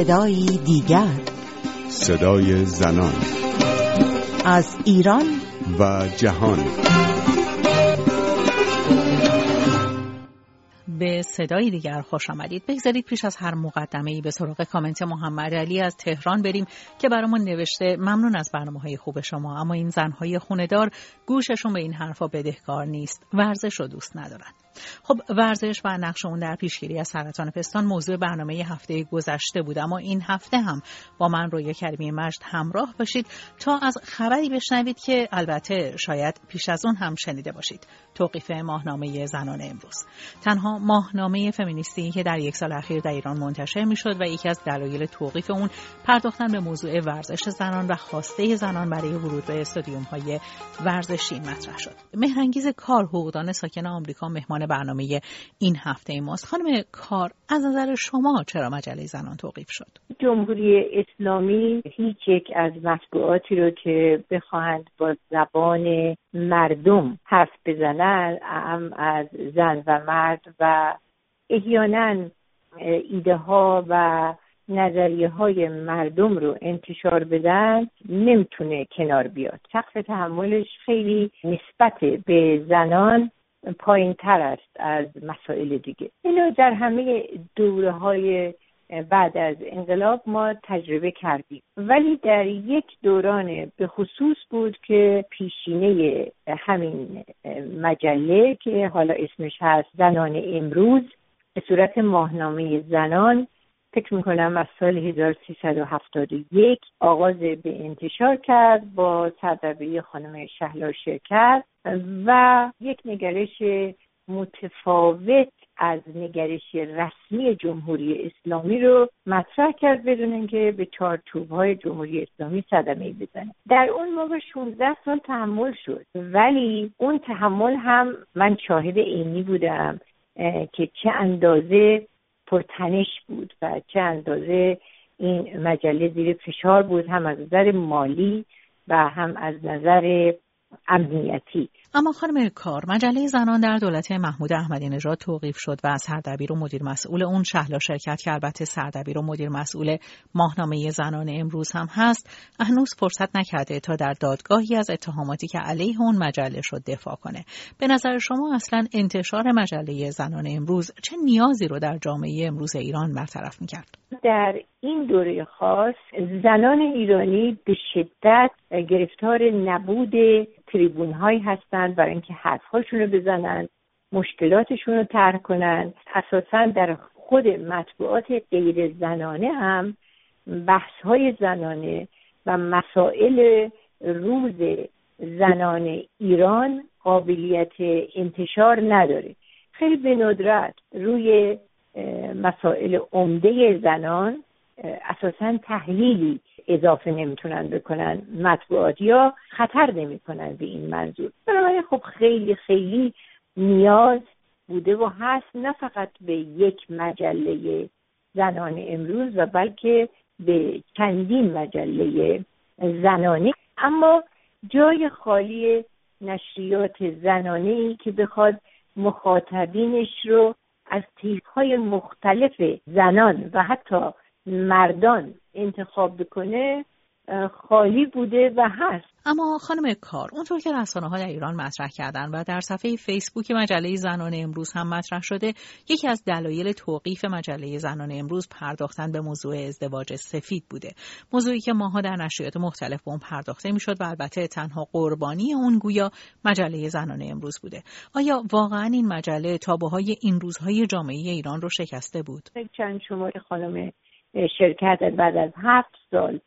صدایی دیگر. صدای زنان. از ایران. و جهان. به صدای دیگر خوش آمدید. بگذارید پیش از هر مقدمه ای به سراغ کامنت محمد علی از تهران بریم که برامون نوشته ممنون از برنامه های خوب شما اما این زنهای خوندار گوششون به این حرفا بدهکار نیست. ورزش رو دوست ندارن. خب ورزش و نقش اون در پیشگیری از سرطان پستان موضوع برنامه هفته گذشته بود. اما این هفته هم با من روی کریمی مجد همراه باشید تا از خبری بشنوید که البته شاید پیش از اون هم شنیده باشید. توقیف ماهنامه زنان امروز. تنها ماهنامه فمینیستی که در یک سال اخیر در ایران منتشر می‌شد و یکی از دلایل توقیف اون پرداختن به موضوع ورزش زنان و خواسته زنان برای ورود به استادیوم های ورزشی مطرح شد. مهرنگیز کار حقوقدان ساکن آمریکا مهمان برنامه این هفته ماست. خانم کار از نظر شما چرا مجله زنان توقیف شد؟ جمهوری اسلامی هیچ یک از مطبوعاتی رو که بخواهند با زبان مردم حرف بزنن هم از زن و مرد و احیانا ایده ها و نظریه های مردم رو انتشار بدن نمی‌تونه کنار بیاد. سقف تحملش خیلی نسبت به زنان پایین تر است از مسائل دیگه. اینو در همه دوره های بعد از انقلاب ما تجربه کردیم. ولی در یک دوران به خصوص بود که پیشینه همین مجله که حالا اسمش هست زنان امروز به صورت ماهنامه زنان فکر می‌کنم از سال 1371 آغاز به انتشار کرد با سردبیری خانم شهلا شرکت و یک نگرش متفاوت از نگرش رسمی جمهوری اسلامی رو مطرح کرد بدون اینکه به چارچوب های جمهوری اسلامی صدمه بزنه. در اون موقع 16 سال تحمل شد ولی اون تحمل هم من شاهد عینی بودم که چه اندازه پرتنش بود و چه اندازه این مجله زیر فشار بود هم از نظر مالی و هم از نظر امنیتی. اما خانم کار مجله زنان در دولت محمود احمدی نژاد توقیف شد و سردبیر و مدیر مسئول اون شهلا شرکت که البته سردبیر و مدیر مسئول ماهنامه زنان امروز هم هست هنوز فرصت نکرده تا در دادگاهی از اتهاماتی که علیه اون مجله شد دفاع کنه. به نظر شما اصلا انتشار مجله زنان امروز چه نیازی رو در جامعه امروز ایران برطرف می‌کرد؟ در این دوره خاص زنان ایرانی به شدت گرفتار نبود تریبون هایی هستند برای اینکه حرفهاشون رو بزنن مشکلاتشون رو طرح کنن. اساسا در خود مطبوعات غیر زنانه هم بحث های زنانه و مسائل روز زنان ایران قابلیت انتشار نداره. خیلی به ندرت روی مسائل عمده زنان اساسا تحلیلی اضافه نمی‌تونن بکنن مطبوعات یا خطر نمی‌کنن به این منظور. بنابراین خب خیلی خیلی نیاز بوده و هست نه فقط به یک مجله زنان امروز و بلکه به چندین مجله زنانه اما جای خالی نشریات زنانه ای که بخواد مخاطبینش رو از های مختلف زنان و حتی مردان انتخاب بکنه خالی بوده و هست. اما خانم کار اونطور که رسانه ها در ایران مطرح کردن و در صفحه فیسبوک مجله زنان امروز هم مطرح شده یکی از دلایل توقیف مجله زنان امروز پرداختن به موضوع ازدواج سفید بوده. موضوعی که ماها در نشریات مختلف به اون پرداخته می‌شد و البته تنها قربانی اون گویا مجله زنان امروز بوده. آیا واقعا این مجله تابوهای این روزهای جامعه ایران رو شکسته بود؟ چند شماره خانم شرکت بعد از هفت سال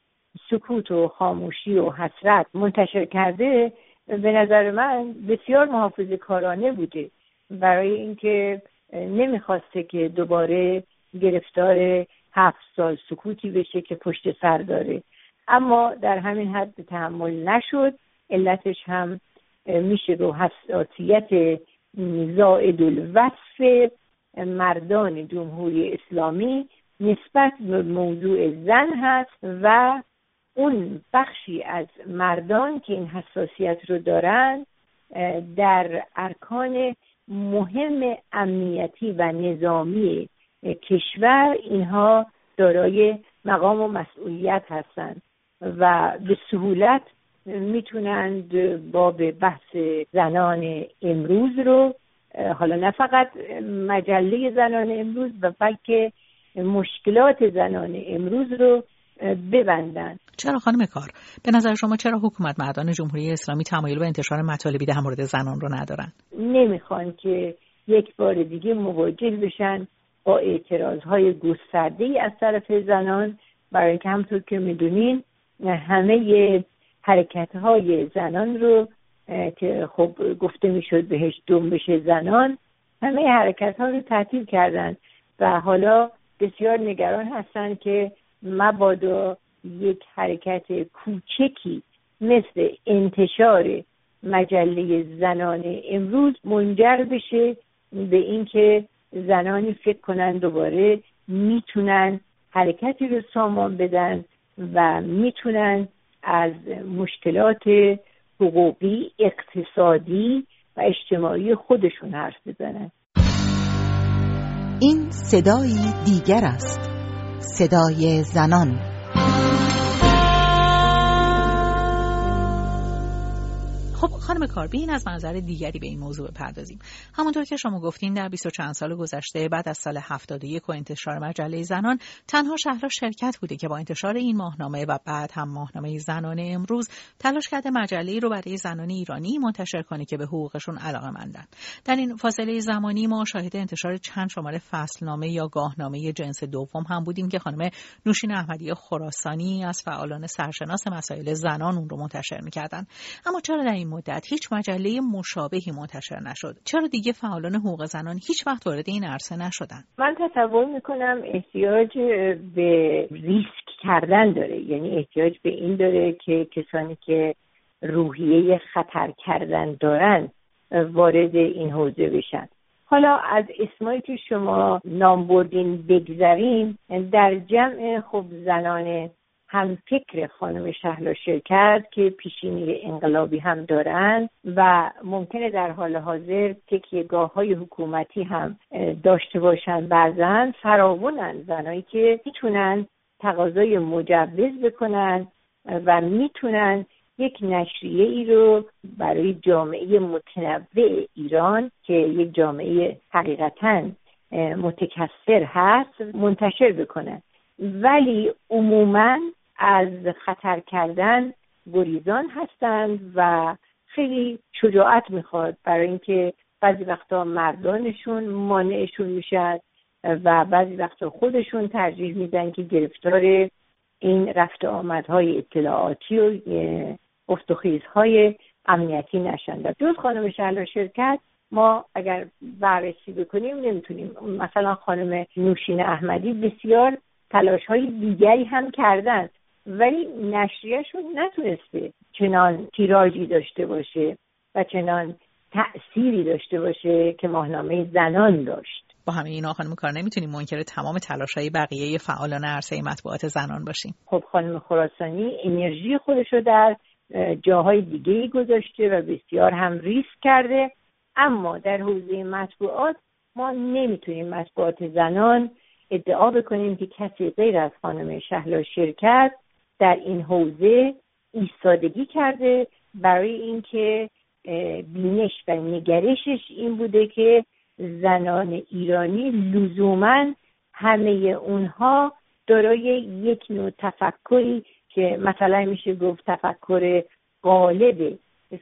سکوت و خاموشی و حسرت منتشر کرده به نظر من بسیار محافظ کارانه بوده. برای اینکه نمی‌خواسته که دوباره گرفتار هفت سال سکوتی بشه که پشت سر داره. اما در همین حد تحمل نشد. علتش هم میشه رو حساسیت زائد الوصف مردان جمهوری اسلامی نسبت به موضوع زن هست و اون بخشی از مردان که این حساسیت رو دارن در ارکان مهم امنیتی و نظامی کشور اینها دارای مقام و مسئولیت هستند و به سهولت می‌تونند باب بحث زنان امروز رو حالا نه فقط مجله زنان امروز و بلکه مشکلات زنان امروز رو ببندن. چرا خانم کار؟ به نظر شما چرا حکومت مردان جمهوری اسلامی تمایل به انتشار مطالبی در مورد زنان رو ندارن؟ نمی‌خوان که یک بار دیگه مواجه بشن با اعتراض های گسترده ای از طرف زنان. برای اینکه همطور که می‌دونین همه حرکت های زنان رو که خب گفته می‌شد بهش جنبش زنان همه حرکت ها رو تعطیل کردن. و حالا بسیار نگران هستند که مبادا یک حرکت کوچکی مثل انتشار مجله زنان امروز منجر بشه به اینکه زنانی فکر کنن دوباره می‌تونن حرکتی رو سامان بدن و می‌تونن از مشکلات حقوقی اقتصادی و اجتماعی خودشون حرف بزنن. این صدایی دیگر است. صدای زنان. خانم کاربین از منظر دیگری به این موضوع بپردازیم. همونطور که شما گفتین در 20 چند سال گذشته بعد از سال 71 و انتشار مجله زنان تنها شهرها شرکت بوده که با انتشار این ماهنامه و بعد هم ماهنامه زنان امروز تلاش کرده مجله رو برای زنان ایرانی منتشر کنه که به حقوقشون علاقه مندن در این فاصله زمانی ما شاهد انتشار چند شماره فصلنامه یا گاهنامه جنس دوم هم بودیم که خانم نوشین احمدی خراسانی از فعالان سرشناس مسائل زنان اون رو منتشر می‌کردن. اما چرا در این مدت هیچ مجله مشابهی منتشر نشد. چرا دیگه فعالان حقوق زنان هیچ وقت وارد این عرصه نشدن؟ من تصور می‌کنم احتیاج به ریسک کردن داره. یعنی احتیاج به این داره که کسانی که روحیه خطر کردن دارن وارد این حوزه بشن. حالا از اسمایی که شما نام بردین بگذریم در جمع خب زنان هم فکر خانم شهلا شرکت که پیشینی انقلابی هم دارند و ممکنه در حال حاضر تکیهگاه های حکومتی هم داشته باشن. بعضا فراونن زنایی که می‌تونن تقاضای مجوز بکنن و می‌تونن یک نشریه ای رو برای جامعه متنوع ایران که یک جامعه حقیقتا متکثر هست منتشر بکنن. ولی عموما از خطر کردن گریزان هستند و خیلی شجاعت می‌خواد برای اینکه بعضی وقتا مردانشون مانعشون می‌شد و بعضی وقتا خودشون ترجیح میدن که گرفتار این رفت آمدهای اطلاعاتی و افتخیزهای امنیتی نشن جز خانم شهلا شرکت ما اگر بررسی بکنیم نمی‌تونیم. مثلا خانم نوشین احمدی بسیار تلاش های دیگری هم کردن. ولی نشریهشون نتونسته چنان تیراژی داشته باشه و چنان تأثیری داشته باشه که ماهنامه زنان داشت. با همه اینا خانم کار نمی‌تونیم منکر تمام تلاش های بقیه فعالان عرصه مطبوعات زنان باشیم. خب خانم خراسانی انرژی خودش رو در جاهای دیگه گذاشته و بسیار هم ریسک کرده. اما در حوزه مطبوعات ما نمی‌تونیم مطبوعات زنان ادعا بکنیم که کسی غیر از خانم شهلا شرکت در این حوزه ایستادگی کرده برای اینکه بینش و نگرشش این بوده که زنان ایرانی لزوما همه اونها دارای یک نوع تفکری که مثلا میشه گفت تفکر غالب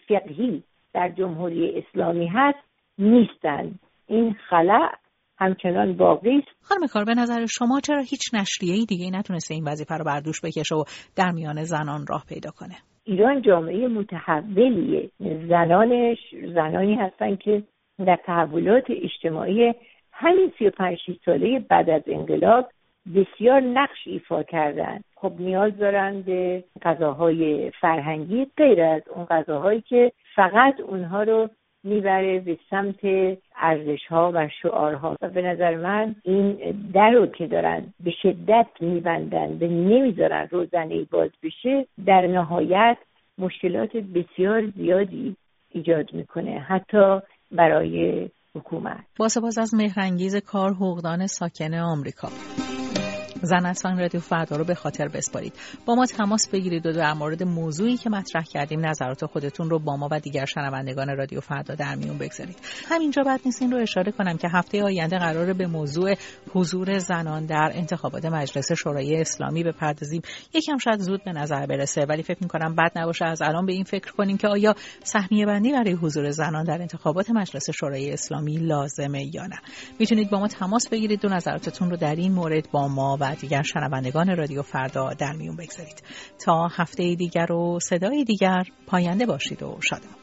فقهی در جمهوری اسلامی هست نیستند این خلع همچنان باقی است. خانم کار به نظر شما چرا هیچ نشریه دیگه نتونسته این وظیفه رو بر دوش بکشه و در میان زنان راه پیدا کنه؟ ایران جامعه متحولیه. زنانش زنانی هستن که در تحولات اجتماعی همین 35 ساله بعد از انقلاب بسیار نقش ایفا کردن. خب نیاز دارن به غذاهای فرهنگی غیر از اون غذاهایی که فقط اونها رو می‌بره به سمت ارزش ها و شعارها. و به نظر من این در رو که دارن به شدت میبندن به نمی‌ذارن روزنه باز بشه در نهایت مشکلات بسیار زیادی ایجاد می‌کنه حتی برای حکومت. با سپاس از مهرنگیز کار حقوقدان ساکن آمریکا. زن اسفن رادیو فردا رو به خاطر بسپارید. با ما تماس بگیرید و در مورد موضوعی که مطرح کردیم نظرات خودتون رو با ما و دیگر شنوندگان رادیو فردا در میون بگذارید. همینجا بعد نیست این رو اشاره کنم که هفته آینده قرار به موضوع حضور زنان در انتخابات مجلس شورای اسلامی بپردازیم. یکم شاید زود به نظر برسه ولی فکر می‌کنم بد نباشه از الان به این فکر کنیم که آیا سهمیه بندی برای حضور زنان در انتخابات مجلس شورای اسلامی لازمه یا نه. می‌تونید با ما تماس بگیرید و نظراتتون رو در این مورد با ما و دیگر شنوندگان رادیو فردا در میون بگذارید. تا هفته دیگر و صدای دیگر پاینده باشید و شادم